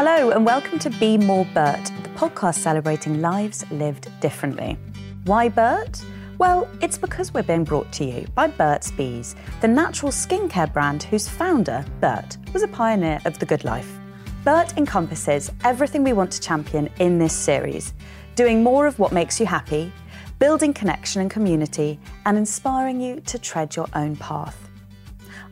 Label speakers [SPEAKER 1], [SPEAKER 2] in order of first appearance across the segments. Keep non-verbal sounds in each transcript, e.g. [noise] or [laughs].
[SPEAKER 1] Hello, and welcome to Be More Burt, the podcast celebrating lives lived differently. Why Burt? Well, it's because we're being brought to you by Burt's Bees, the natural skincare brand whose founder, Burt, was a pioneer of the good life. Burt encompasses everything we want to champion in this series, doing more of what makes you happy, building connection and community, and inspiring you to tread your own path.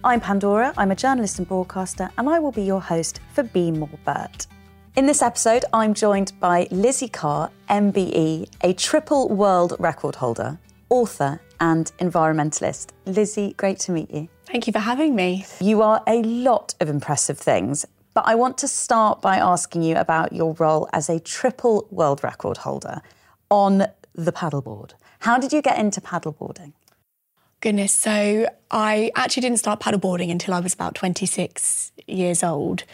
[SPEAKER 1] I'm Pandora, I'm a journalist and broadcaster, and I will be your host for Be More Burt. In this episode, I'm joined by Lizzie Carr, MBE, a triple world record holder, author, and environmentalist. Lizzie, great to meet you.
[SPEAKER 2] Thank you for having me.
[SPEAKER 1] You are a lot of impressive things, but I want to start by asking you about your role as a triple world record holder on the paddleboard. How did you get into paddleboarding?
[SPEAKER 2] Goodness. So I actually didn't start paddleboarding until I was about 26 years old.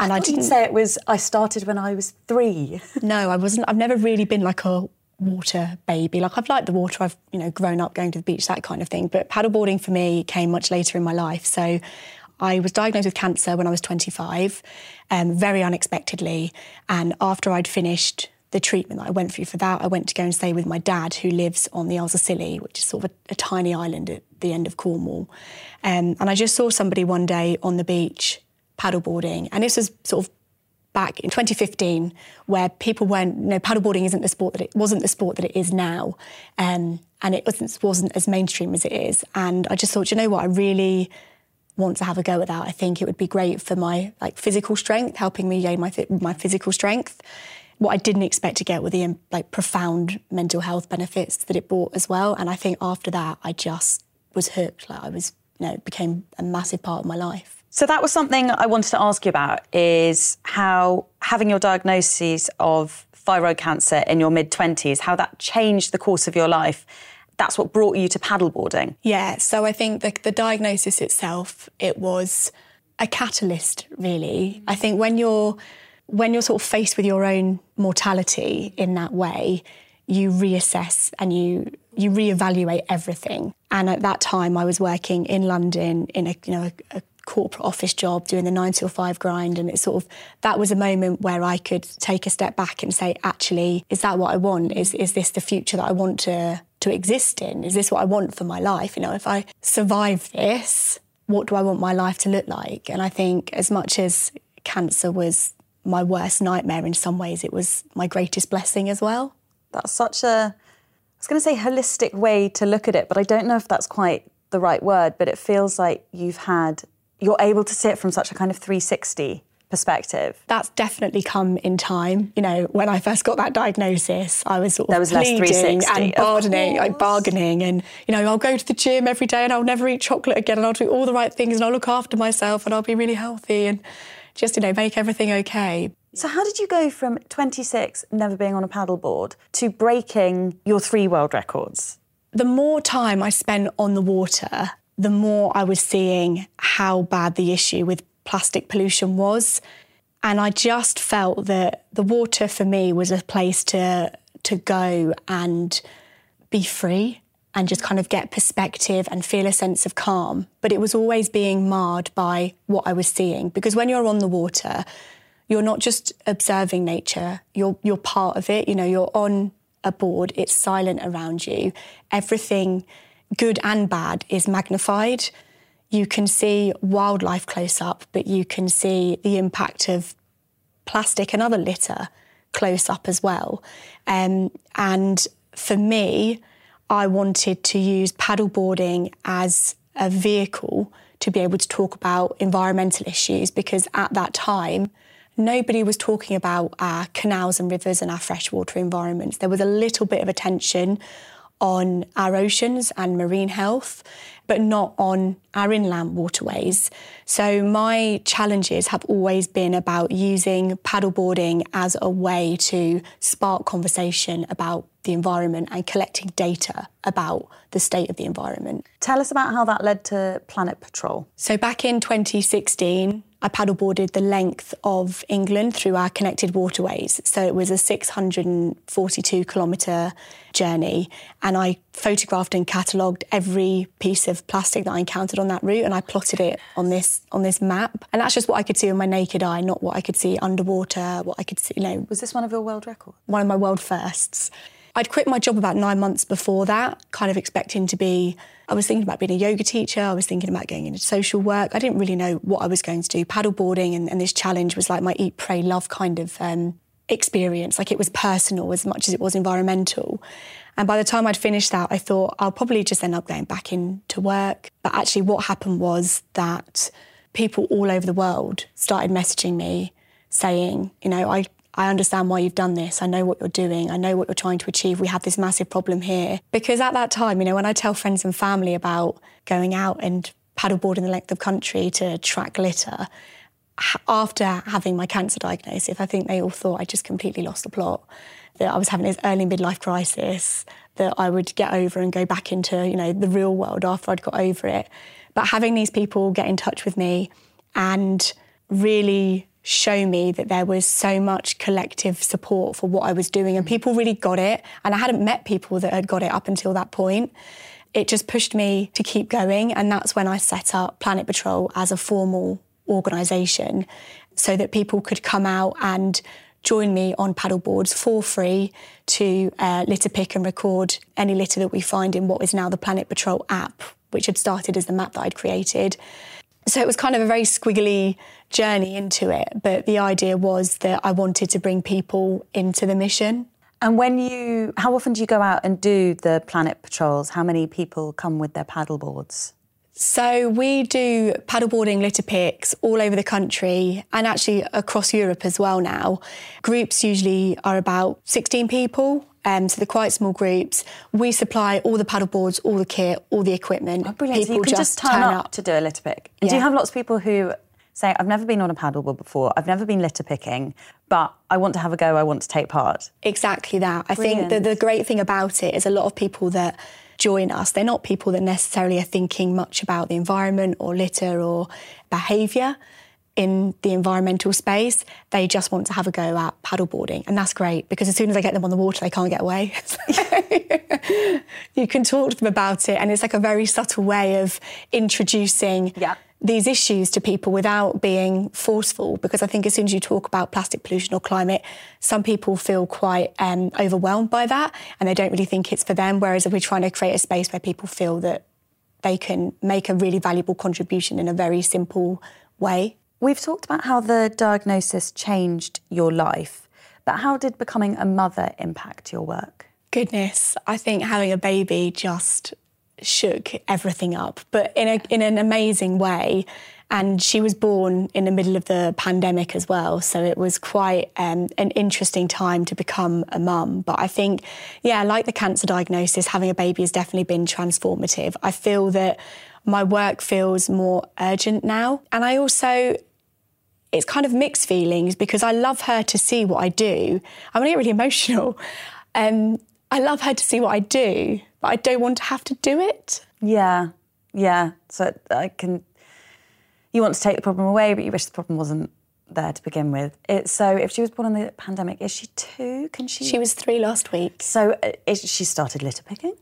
[SPEAKER 1] And I, I didn't say it was, I started when I was three. [laughs]
[SPEAKER 2] no, I wasn't. I've never really been like a water baby. Like I've liked the water. I've, you know, grown up going to the beach, that kind of thing. But paddleboarding for me came much later in my life. So I was diagnosed with cancer when I was 25, um, very unexpectedly. And after I'd finished the treatment that I went through for that, I went to go and stay with my dad, who lives on the Isles of Scilly, which is sort of a, a tiny island at the end of Cornwall. Um, and I just saw somebody one day on the beach paddleboarding, and this was sort of back in 2015, where people weren't, you know, paddleboarding isn't the sport that it wasn't the sport that it is now, um, and it wasn't wasn't as mainstream as it is. And I just thought, you know what, I really want to have a go at that. I think it would be great for my like physical strength, helping me gain my my physical strength what I didn't expect to get were the um, like profound mental health benefits that it brought as well. And I think after that, I just was hooked. Like I was, you know, it became a massive part of my life.
[SPEAKER 1] So that was something I wanted to ask you about is how having your diagnosis of thyroid cancer in your mid 20s, how that changed the course of your life. That's what brought you to paddleboarding.
[SPEAKER 2] Yeah, so I think the, the diagnosis itself, it was a catalyst, really. I think when you're when you're sort of faced with your own mortality in that way, you reassess and you you reevaluate everything. And at that time, I was working in London in a you know a, a corporate office job doing the nine till five grind. And it's sort of that was a moment where I could take a step back and say actually is that what I want? Is is this the future that I want to to exist in? Is this what I want for my life? You know if I survive this what do I want my life to look like? And I think as much as cancer was my worst nightmare in some ways, it was my greatest blessing as well.
[SPEAKER 1] That's such a, I was going to say holistic way to look at it, but I don't know if that's quite the right word. But it feels like you've had, you're able to see it from such a kind of 360 perspective.
[SPEAKER 2] That's definitely come in time. You know, when I first got that diagnosis, I was sort of
[SPEAKER 1] there was
[SPEAKER 2] pleading
[SPEAKER 1] and
[SPEAKER 2] bargaining, like bargaining, and you know, I'll go to the gym every day and I'll never eat chocolate again, and I'll do all the right things, and I'll look after myself, and I'll be really healthy, and just, you know, make everything okay.
[SPEAKER 1] So, how did you go from 26, never being on a paddleboard, to breaking your three world records?
[SPEAKER 2] The more time I spent on the water, the more I was seeing how bad the issue with plastic pollution was. And I just felt that the water for me was a place to, to go and be free and just kind of get perspective and feel a sense of calm. But it was always being marred by what I was seeing because when you're on the water, you're not just observing nature, you're you're part of it, you know, you're on a board, it's silent around you. Everything good and bad is magnified. You can see wildlife close up, but you can see the impact of plastic and other litter close up as well. Um, and for me, I wanted to use paddleboarding as a vehicle to be able to talk about environmental issues because at that time, nobody was talking about our canals and rivers and our freshwater environments. There was a little bit of attention on our oceans and marine health, but not on our inland waterways. So my challenges have always been about using paddleboarding as a way to spark conversation about the environment and collecting data about the state of the environment.
[SPEAKER 1] Tell us about how that led to Planet Patrol.
[SPEAKER 2] So back in 2016, I paddleboarded the length of England through our connected waterways. So it was a 642 kilometre journey. And I photographed and catalogued every piece of plastic that I encountered on that route and I plotted it on this on this map. And that's just what I could see with my naked eye, not what I could see underwater, what I could see, you know.
[SPEAKER 1] Was this one of your world records?
[SPEAKER 2] One of my world firsts. I'd quit my job about nine months before that, kind of expecting to be. I was thinking about being a yoga teacher. I was thinking about going into social work. I didn't really know what I was going to do. Paddleboarding and, and this challenge was like my eat, pray, love kind of um, experience. Like it was personal as much as it was environmental. And by the time I'd finished that, I thought I'll probably just end up going back into work. But actually, what happened was that people all over the world started messaging me saying, you know, I I understand why you've done this. I know what you're doing. I know what you're trying to achieve. We have this massive problem here. Because at that time, you know, when I tell friends and family about going out and paddleboarding the length of country to track litter, after having my cancer diagnosis, I think they all thought I just completely lost the plot. That I was having this early midlife crisis, that I would get over and go back into, you know, the real world after I'd got over it. But having these people get in touch with me and really show me that there was so much collective support for what I was doing and people really got it. And I hadn't met people that had got it up until that point. It just pushed me to keep going. And that's when I set up Planet Patrol as a formal organisation so that people could come out and join me on paddleboards for free to uh, litter pick and record any litter that we find in what is now the Planet Patrol app, which had started as the map that I'd created. So it was kind of a very squiggly journey into it. But the idea was that I wanted to bring people into the mission.
[SPEAKER 1] And when you, how often do you go out and do the planet patrols? How many people come with their paddleboards?
[SPEAKER 2] So we do paddleboarding litter picks all over the country and actually across Europe as well now. Groups usually are about 16 people. Um, so they're quite small groups. We supply all the paddleboards, all the kit, all the equipment.
[SPEAKER 1] Oh, brilliant. People so you can just, turn, turn up, up, to do a litter pick. Yeah. Do you have lots of people who say, I've never been on a paddleboard before, I've never been litter picking, but I want to have a go, I want to take part?
[SPEAKER 2] Exactly that. I Brilliant. think that the great thing about it is a lot of people that join us, they're not people that necessarily are thinking much about the environment or litter or behaviour in the environmental space. They just want to have a go at paddleboarding. And that's great because as soon as I get them on the water, they can't get away. [laughs] you can talk to them about it. And it's like a very subtle way of introducing.
[SPEAKER 1] Yeah
[SPEAKER 2] these issues to people without being forceful because I think as soon as you talk about plastic pollution or climate, some people feel quite um, overwhelmed by that and they don't really think it's for them. Whereas if we're trying to create a space where people feel that they can make a really valuable contribution in a very simple way.
[SPEAKER 1] We've talked about how the diagnosis changed your life, but how did becoming a mother impact your work?
[SPEAKER 2] Goodness, I think having a baby just shook everything up, but in a in an amazing way. And she was born in the middle of the pandemic as well, so it was quite um, an interesting time to become a mum. But I think, yeah, like the cancer diagnosis, having a baby has definitely been transformative. I feel that my work feels more urgent now, and I also it's kind of mixed feelings because I love her to see what I do. I'm gonna get really [laughs] emotional. Um, I love her to see what I do, but I don't want to have to do it.
[SPEAKER 1] Yeah, yeah. So I can. You want to take the problem away, but you wish the problem wasn't there to begin with. It, so if she was born in the pandemic, is she two? Can she?
[SPEAKER 2] She was three last week.
[SPEAKER 1] So uh, is, she started litter picking.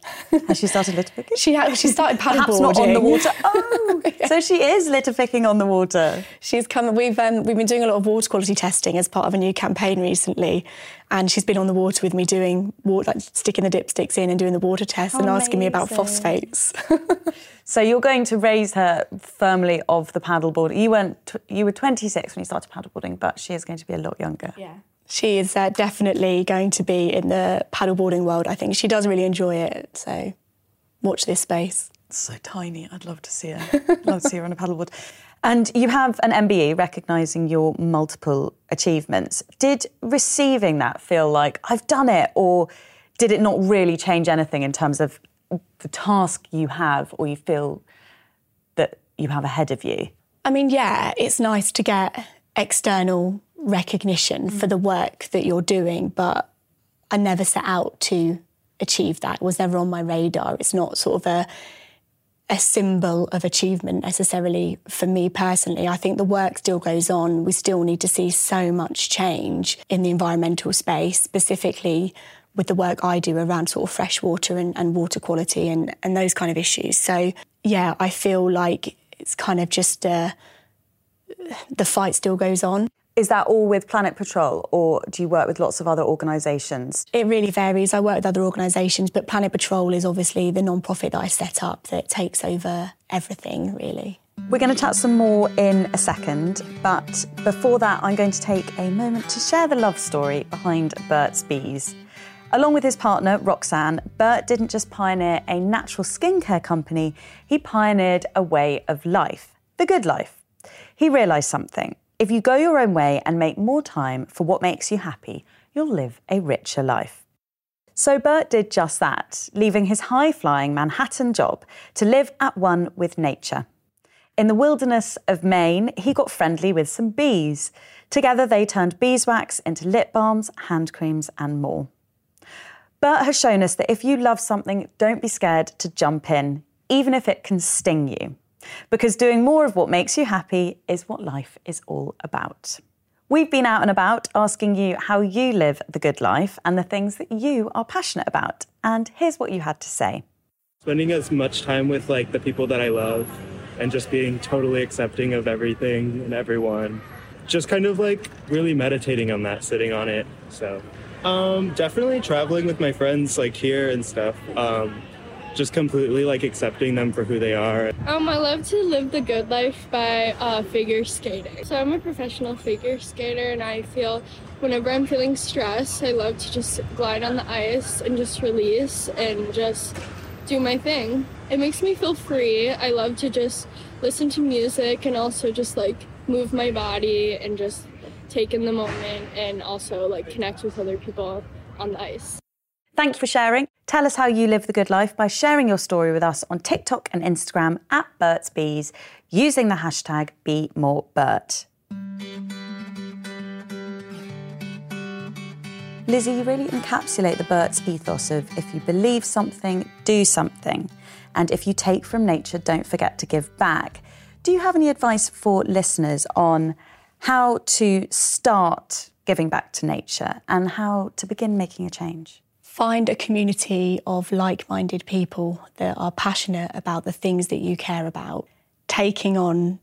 [SPEAKER 1] Has she started litter picking? [laughs]
[SPEAKER 2] she she started paddleboarding. [laughs]
[SPEAKER 1] Perhaps not on the water. [laughs] Oh, yeah. so she is litter picking on the water.
[SPEAKER 2] She's come. We've um, we've been doing a lot of water quality testing as part of a new campaign recently, and she's been on the water with me doing water, like sticking the dipsticks in and doing the water test and asking me about phosphates. [laughs]
[SPEAKER 1] so you're going to raise her firmly of the paddleboard. You weren't. You were 26 when you started paddleboarding, but she is going to be a lot younger.
[SPEAKER 2] Yeah. She is uh, definitely going to be in the paddleboarding world. I think she does really enjoy it. So watch this space.
[SPEAKER 1] so tiny. I'd love to see her. love to see her on a paddleboard. And you have an MBE recognising your multiple achievements. Did receiving that feel like I've done it, or did it not really change anything in terms of the task you have, or you feel that you have ahead of you?
[SPEAKER 2] I mean, yeah, it's nice to get external recognition mm. for the work that you're doing, but I never set out to achieve that. It was never on my radar. It's not sort of a a symbol of achievement necessarily for me personally. I think the work still goes on. We still need to see so much change in the environmental space, specifically with the work I do around sort of fresh water and, and water quality and, and those kind of issues. So, yeah, I feel like it's kind of just uh, the fight still goes on.
[SPEAKER 1] Is that all with Planet Patrol, or do you work with lots of other organisations?
[SPEAKER 2] It really varies. I work with other organisations, but Planet Patrol is obviously the non-profit that I set up that takes over everything, really.
[SPEAKER 1] We're going to chat some more in a second, but before that, I'm going to take a moment to share the love story behind Burt's Bees. Along with his partner, Roxanne, Burt didn't just pioneer a natural skincare company, he pioneered a way of life, the good life. He realised something if you go your own way and make more time for what makes you happy, you'll live a richer life. So Burt did just that, leaving his high flying Manhattan job to live at one with nature. In the wilderness of Maine, he got friendly with some bees. Together, they turned beeswax into lip balms, hand creams, and more. Burt has shown us that if you love something, don't be scared to jump in, even if it can sting you because doing more of what makes you happy is what life is all about. We've been out and about asking you how you live the good life and the things that you are passionate about. And here's what you had to say.
[SPEAKER 3] Spending as much time with like the people that I love and just being totally accepting of everything and everyone. Just kind of like really meditating on that, sitting on it. So, um, definitely traveling with my friends like here and stuff. Um, just completely like accepting them for who they are.
[SPEAKER 4] Um, I love to live the good life by uh, figure skating. So I'm a professional figure skater, and I feel whenever I'm feeling stressed, I love to just glide on the ice and just release and just do my thing. It makes me feel free. I love to just listen to music and also just like move my body and just take in the moment and also like connect with other people on the ice.
[SPEAKER 1] Thank you for sharing. Tell us how you live the good life by sharing your story with us on TikTok and Instagram at Burt's Bees using the hashtag BeMoreBurt. Lizzie, you really encapsulate the Burt's ethos of if you believe something, do something. And if you take from nature, don't forget to give back. Do you have any advice for listeners on how to start giving back to nature and how to begin making a change?
[SPEAKER 2] Find a community of like minded people that are passionate about the things that you care about. Taking on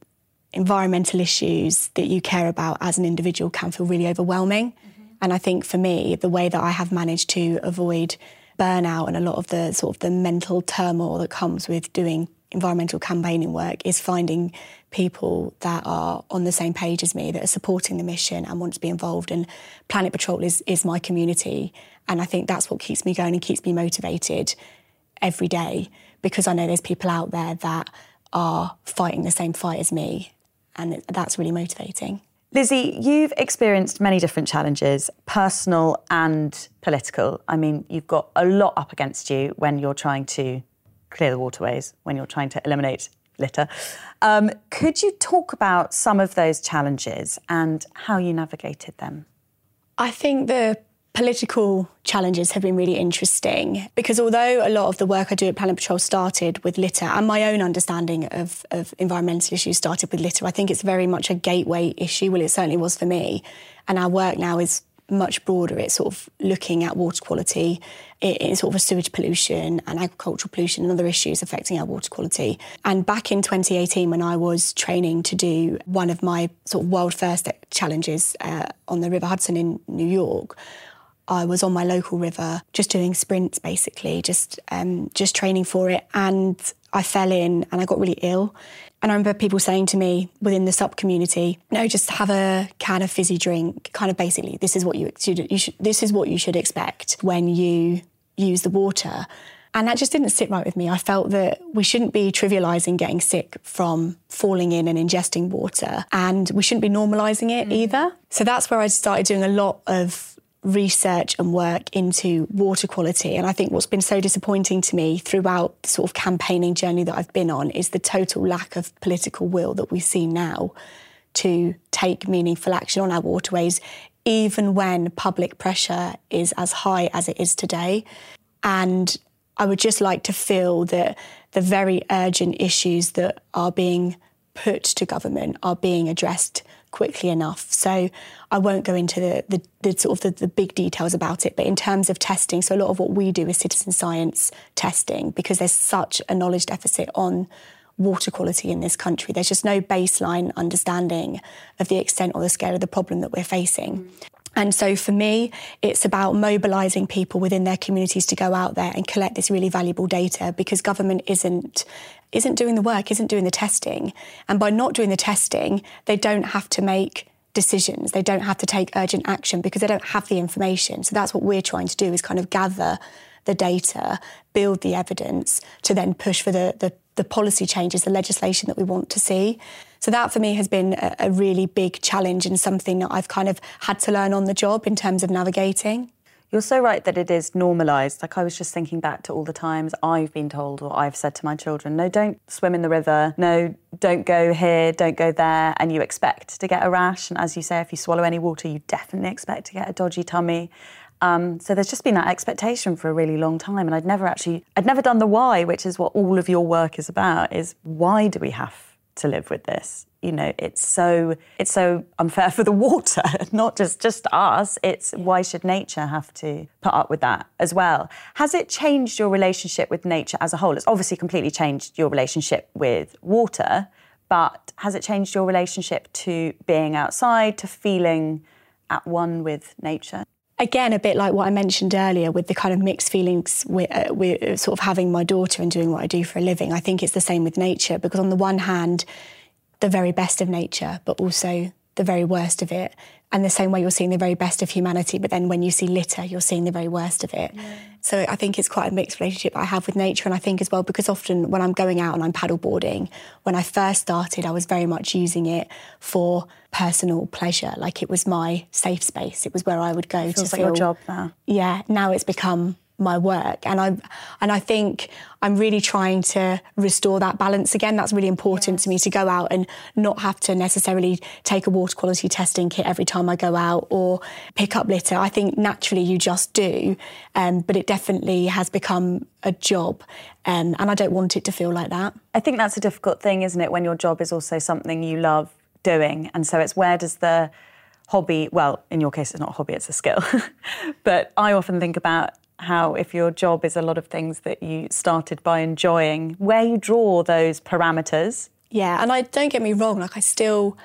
[SPEAKER 2] environmental issues that you care about as an individual can feel really overwhelming. Mm-hmm. And I think for me, the way that I have managed to avoid burnout and a lot of the sort of the mental turmoil that comes with doing environmental campaigning work is finding people that are on the same page as me, that are supporting the mission and want to be involved. And Planet Patrol is, is my community. And I think that's what keeps me going and keeps me motivated every day because I know there's people out there that are fighting the same fight as me. And that's really motivating.
[SPEAKER 1] Lizzie, you've experienced many different challenges, personal and political. I mean, you've got a lot up against you when you're trying to clear the waterways, when you're trying to eliminate litter. Um, could you talk about some of those challenges and how you navigated them?
[SPEAKER 2] I think the political challenges have been really interesting because although a lot of the work I do at Planet Patrol started with litter and my own understanding of, of environmental issues started with litter, I think it's very much a gateway issue. Well, it certainly was for me. And our work now is much broader. It's sort of looking at water quality, in sort of a sewage pollution and agricultural pollution and other issues affecting our water quality. And back in 2018, when I was training to do one of my sort of world first challenges uh, on the River Hudson in New York, I was on my local river, just doing sprints, basically, just um, just training for it, and I fell in and I got really ill. And I remember people saying to me within the SUP community, "No, just have a can of fizzy drink. Kind of basically, this is what you should, you should this is what you should expect when you use the water." And that just didn't sit right with me. I felt that we shouldn't be trivializing getting sick from falling in and ingesting water, and we shouldn't be normalizing it mm. either. So that's where I started doing a lot of research and work into water quality. And I think what's been so disappointing to me throughout the sort of campaigning journey that I've been on is the total lack of political will that we see now to take meaningful action on our waterways, even when public pressure is as high as it is today. And I would just like to feel that the very urgent issues that are being put to government are being addressed quickly enough. So I won't go into the, the, the sort of the, the, big details about it, but in terms of testing, so a lot of what we do is citizen science testing because there's such a knowledge deficit on water quality in this country. There's just no baseline understanding of the extent or the scale of the problem that we're facing. Mm. And so for me, it's about mobilising people within their communities to go out there and collect this really valuable data because government isn't isn't doing the work, isn't doing the testing. And by not doing the testing, they don't have to make decisions. They don't have to take urgent action because they don't have the information. So that's what we're trying to do is kind of gather the data, build the evidence to then push for the, the, the policy changes, the legislation that we want to see. So that for me has been a, a really big challenge and something that I've kind of had to learn on the job in terms of navigating.
[SPEAKER 1] You're so right that it is normalised. Like I was just thinking back to all the times I've been told or I've said to my children, no, don't swim in the river. No, don't go here, don't go there. And you expect to get a rash. And as you say, if you swallow any water, you definitely expect to get a dodgy tummy. Um, so there's just been that expectation for a really long time. And I'd never actually, I'd never done the why, which is what all of your work is about, is why do we have to live with this? you know it's so it's so unfair [laughs] for the water not just just us. It's why should nature have to put up with that as well? Has it changed your relationship with nature as a whole? It's obviously completely changed your relationship with water but has it changed your relationship to being outside to feeling at one with nature
[SPEAKER 2] again, a bit like what I mentioned earlier with the kind of mixed feelings with, uh, with, sort of having my daughter and doing what I do for a living. I think it's the same with nature because, on the one hand, the very best of nature, but also the very worst of it. And the same way you're seeing the very best of humanity, but then when you see litter, you're seeing the very worst of it. Yeah. So I think it's quite a mixed relationship I have with nature. And I think as well, because often when I'm going out and I'm paddleboarding, when I first started, I was very much using it for personal pleasure. Like it was my safe space. It was where I would go
[SPEAKER 1] it feels
[SPEAKER 2] to
[SPEAKER 1] like
[SPEAKER 2] feel.
[SPEAKER 1] your job now.
[SPEAKER 2] Yeah. Now it's become my work. And I and I think I'm really trying to restore that balance again. That's really important to me to go out and not have to necessarily take a water quality testing kit every time I go out or pick up litter. I think naturally you just do um, but it definitely has become a job um, and I don't want it to feel like that.
[SPEAKER 1] I think that's a difficult thing isn't it when your job is also something you love doing? And so it's where does the hobby well in your case it's not a hobby it's a skill. [laughs] But I often think about how if your job is a lot of things that you started by enjoying, where you draw those parameters.
[SPEAKER 2] Yeah, and I don't get me wrong, like I still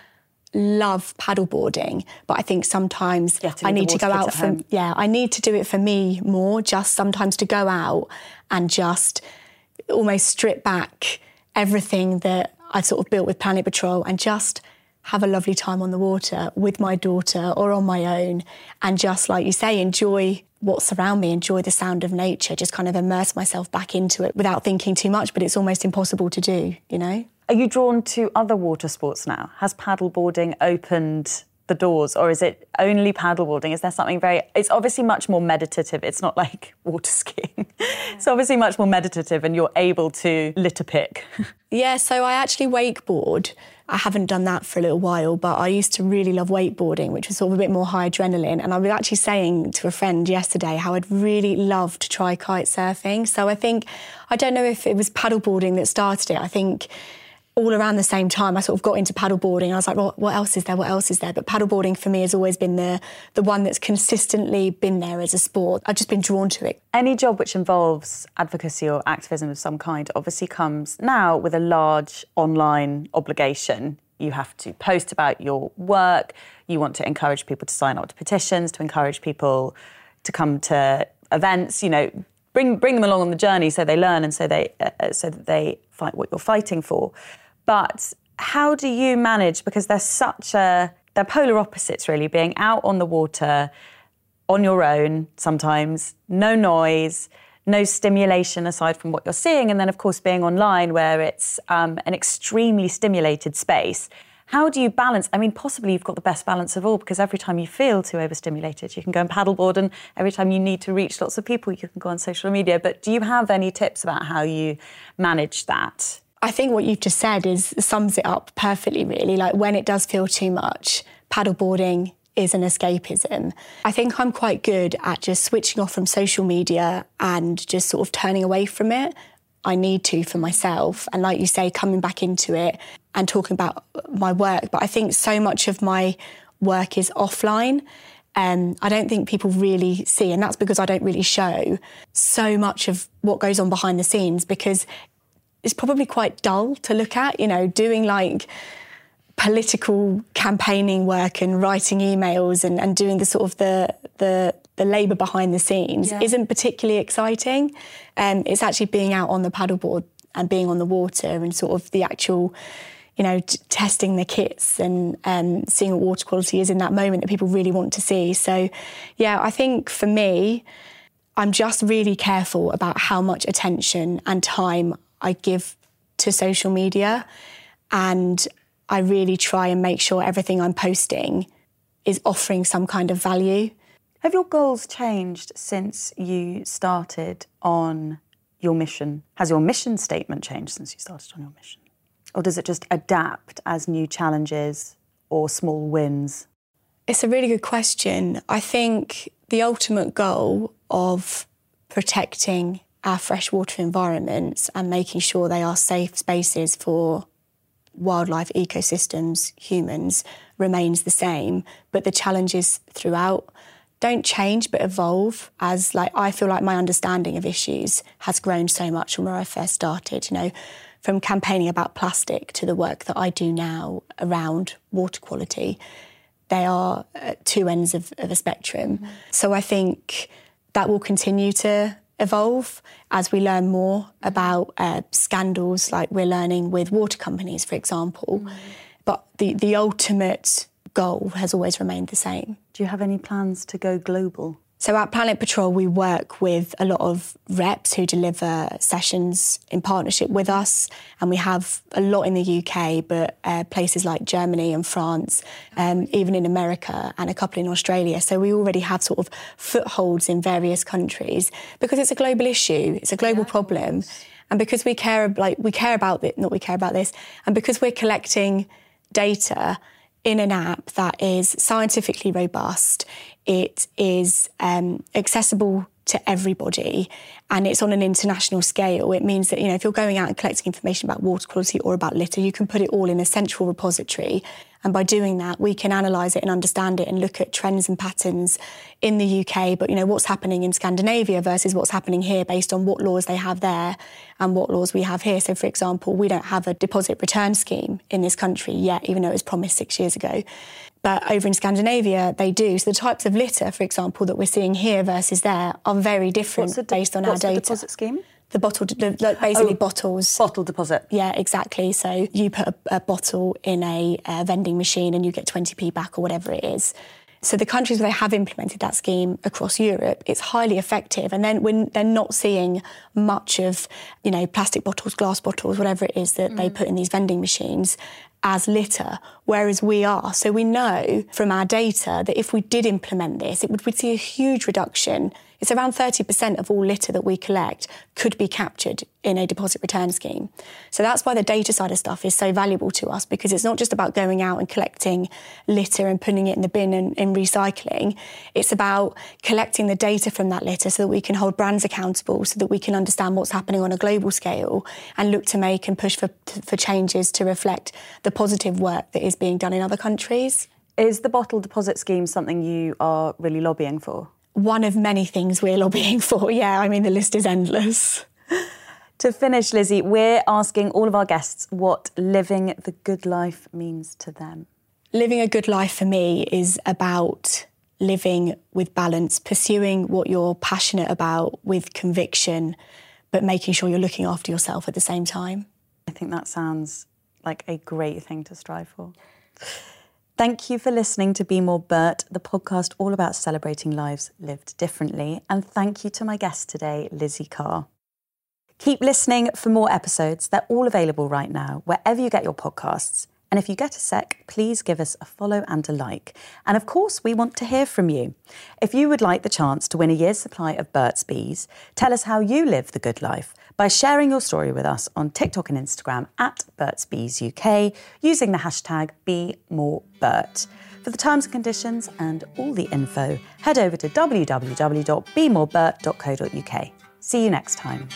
[SPEAKER 2] love paddleboarding, but I think sometimes I need to go out for home. yeah, I need to do it for me more, just sometimes to go out and just almost strip back everything that I've sort of built with Planet Patrol and just have a lovely time on the water with my daughter or on my own and just like you say enjoy what's around me enjoy the sound of nature just kind of immerse myself back into it without thinking too much but it's almost impossible to do you know?
[SPEAKER 1] Are you drawn to other water sports now? Has paddleboarding opened the doors or is it only paddleboarding is there something very it's obviously much more meditative. It's not like [laughs] water skiing. Yeah. it's obviously much more meditative and you're able to litter pick. [laughs]
[SPEAKER 2] Yeah so i actually wakeboard I haven't done that for a little while, but I used to really love wakeboarding, which was sort of a bit more high adrenaline. And I was actually saying to a friend yesterday how I'd really love to try kite surfing. So I think, I don't know if it was paddleboarding that started it. I think all around the same time, I sort of got into paddleboarding. I was like, well, what else is there? What else is there? But paddleboarding for me has always been the the one that's consistently been there as a sport. I've just been drawn to it.
[SPEAKER 1] Any job which involves advocacy or activism of some kind obviously comes now with a large online obligation. You have to post about your work. You want to encourage people to sign up to petitions, to encourage people to come to events. You know, bring bring them along on the journey so they learn and so they uh, so that they fight what you're fighting for. But how do you manage? Because they're such a, they're polar opposites really, being out on the water on your own sometimes, no noise, no stimulation aside from what you're seeing. And then, of course, being online where it's um, an extremely stimulated space. How do you balance? I mean, possibly you've got the best balance of all because every time you feel too overstimulated, you can go and paddleboard, and every time you need to reach lots of people, you can go on social media. But do you have any tips about how you manage that?
[SPEAKER 2] I think what you've just said is sums it up perfectly, really. Like when it does feel too much, paddleboarding is an escapism. I think I'm quite good at just switching off from social media and just sort of turning away from it. I need to for myself. And like you say, coming back into it and talking about my work. But I think so much of my work is offline. Um, I don't think people really see, and that's because I don't really show so much of what goes on behind the scenes because it's probably quite dull to look at, you know, doing like political campaigning work and writing emails and, and doing the sort of the the the labour behind the scenes yeah. isn't particularly exciting. Um, it's actually being out on the paddleboard and being on the water and sort of the actual, you know, t- testing the kits and um, seeing what water quality is in that moment that people really want to see. So, yeah, I think for me, I'm just really careful about how much attention and time I give to social media. And I really try and make sure everything I'm posting is offering some kind of value.
[SPEAKER 1] Have your goals changed since you started on your mission? Has your mission statement changed since you started on your mission? Or does it just adapt as new challenges or small wins?
[SPEAKER 2] It's a really good question. I think the ultimate goal of protecting our freshwater environments and making sure they are safe spaces for wildlife ecosystems, humans, remains the same, but the challenges throughout don't change but evolve as like I feel like my understanding of issues has grown so much from where I first started, you know, from campaigning about plastic to the work that I do now around water quality. They are at two ends of, of a spectrum. Mm. So I think that will continue to evolve as we learn more about uh, scandals like we're learning with water companies, for example. Mm. But the, the ultimate goal has always remained the same.
[SPEAKER 1] Do you have any plans to go global?
[SPEAKER 2] So at Planet Patrol, we work with a lot of reps who deliver sessions in partnership with us, and we have a lot in the UK, but uh, places like Germany and France, um, even in America, and a couple in Australia. So we already have sort of footholds in various countries because it's a global issue, it's a global yeah, problem, and because we care like we care about it, not we care about this, and because we're collecting data in an app that is scientifically robust, it is um, accessible to everybody and it's on an international scale it means that you know if you're going out and collecting information about water quality or about litter you can put it all in a central repository and by doing that, we can analyse it and understand it and look at trends and patterns in the UK, but you know, what's happening in Scandinavia versus what's happening here based on what laws they have there and what laws we have here. So for example, we don't have a deposit return scheme in this country yet, even though it was promised six years ago. But over in Scandinavia, they do. So the types of litter, for example, that we're seeing here versus there are very different
[SPEAKER 1] de-
[SPEAKER 2] based on our data.
[SPEAKER 1] What's the deposit scheme?
[SPEAKER 2] the bottle, basically oh, bottles.
[SPEAKER 1] Bottle deposit.
[SPEAKER 2] Yeah, exactly. So you put a, a bottle in a, a vending machine and you get 20p back or whatever it is. So the countries where they have implemented that scheme across Europe, it's highly effective. And then when they're not seeing much of, you know, plastic bottles, glass bottles, whatever it is that mm. they put in these vending machines as litter, whereas we are. So we know from our data that if we did implement this, it would we'd see a huge reduction it's around 30% of all litter that we collect could be captured in a deposit return scheme. So that's why the data side of stuff is so valuable to us because it's not just about going out and collecting litter and putting it in the bin and, and recycling. It's about collecting the data from that litter so that we can hold brands accountable, so that we can understand what's happening on a global scale and look to make and push for, for changes to reflect the positive work that is being done in other countries.
[SPEAKER 1] Is the bottle deposit scheme something you are really lobbying for?
[SPEAKER 2] One of many things we're lobbying [laughs] for. Yeah, I mean, the list is endless.
[SPEAKER 1] to finish, Lizzie, we're asking all of our guests what living the good life means to them.
[SPEAKER 2] Living a good life for me is about living with balance, pursuing what you're passionate about with conviction, but making sure you're looking after yourself at the same time.
[SPEAKER 1] I think that sounds like a great thing to strive for. Thank you for listening to Be More Burt, the podcast all about celebrating lives lived differently. And thank you to my guest today, Lizzie Carr. Keep listening for more episodes. They're all available right now, wherever you get your podcasts. And if you get a sec, please give us a follow and a like. And of course, we want to hear from you. If you would like the chance to win a year's supply of Burt's Bees, tell us how you live the good life by sharing your story with us on TikTok and Instagram at Burt's Bees UK using the hashtag BeMoreBurt. For the terms and conditions and all the info, head over to www.bemoreburt.co.uk. See you next time.